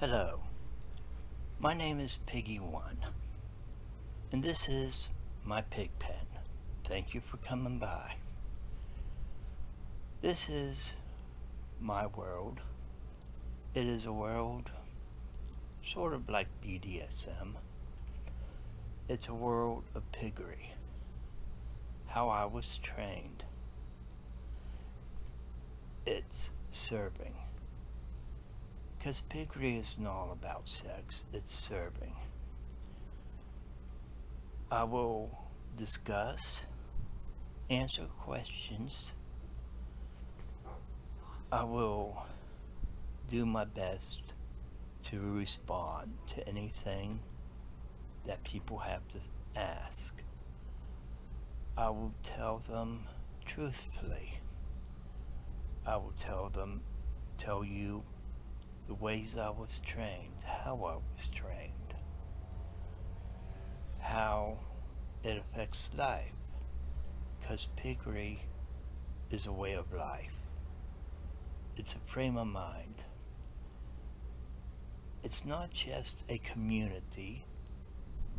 Hello, my name is Piggy1, and this is my pig pen. Thank you for coming by. This is my world. It is a world sort of like BDSM. It's a world of piggery. How I was trained. It's serving because piggery isn't all about sex, it's serving. I will discuss, answer questions. I will do my best to respond to anything that people have to ask. I will tell them truthfully. I will tell them, tell you the ways I was trained, how I was trained, how it affects life, because piggery is a way of life. It's a frame of mind. It's not just a community,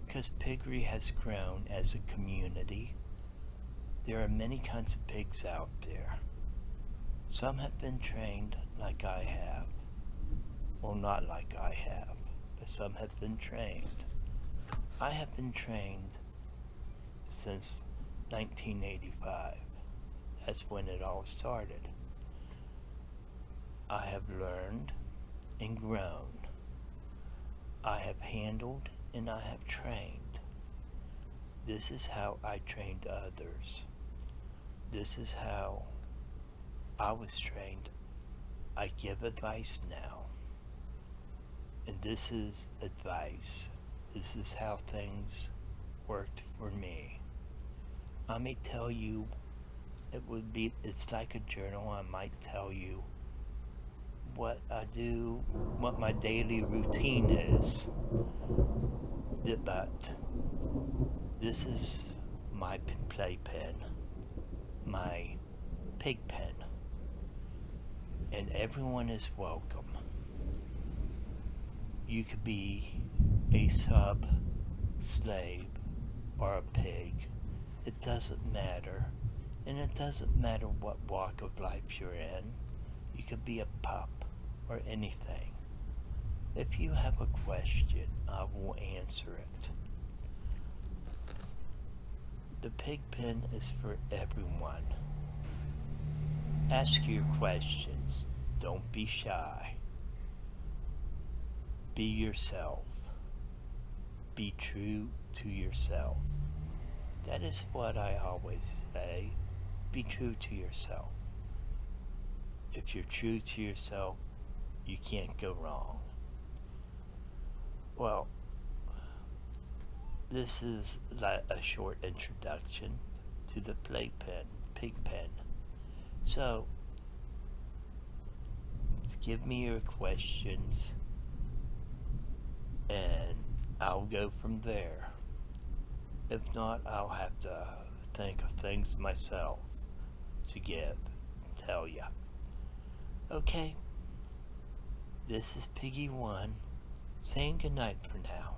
because piggery has grown as a community. There are many kinds of pigs out there. Some have been trained like I have well, not like I have, but some have been trained. I have been trained since 1985. That's when it all started. I have learned and grown. I have handled and I have trained. This is how I trained others. This is how I was trained. I give advice now. And this is advice. This is how things worked for me. I may tell you, it would be, it's like a journal. I might tell you what I do, what my daily routine is. But this is my playpen, my pig pen, and everyone is welcome you could be a sub, slave, or a pig. It doesn't matter. And it doesn't matter what walk of life you're in. You could be a pup or anything. If you have a question, I will answer it. The pig pen is for everyone. Ask your questions. Don't be shy. Be yourself. Be true to yourself. That is what I always say. Be true to yourself. If you're true to yourself, you can't go wrong. Well, this is like a short introduction to the playpen, pig pen. So, give me your questions I'll go from there. If not, I'll have to think of things myself to give, tell ya. Okay, this is Piggy1 saying goodnight for now.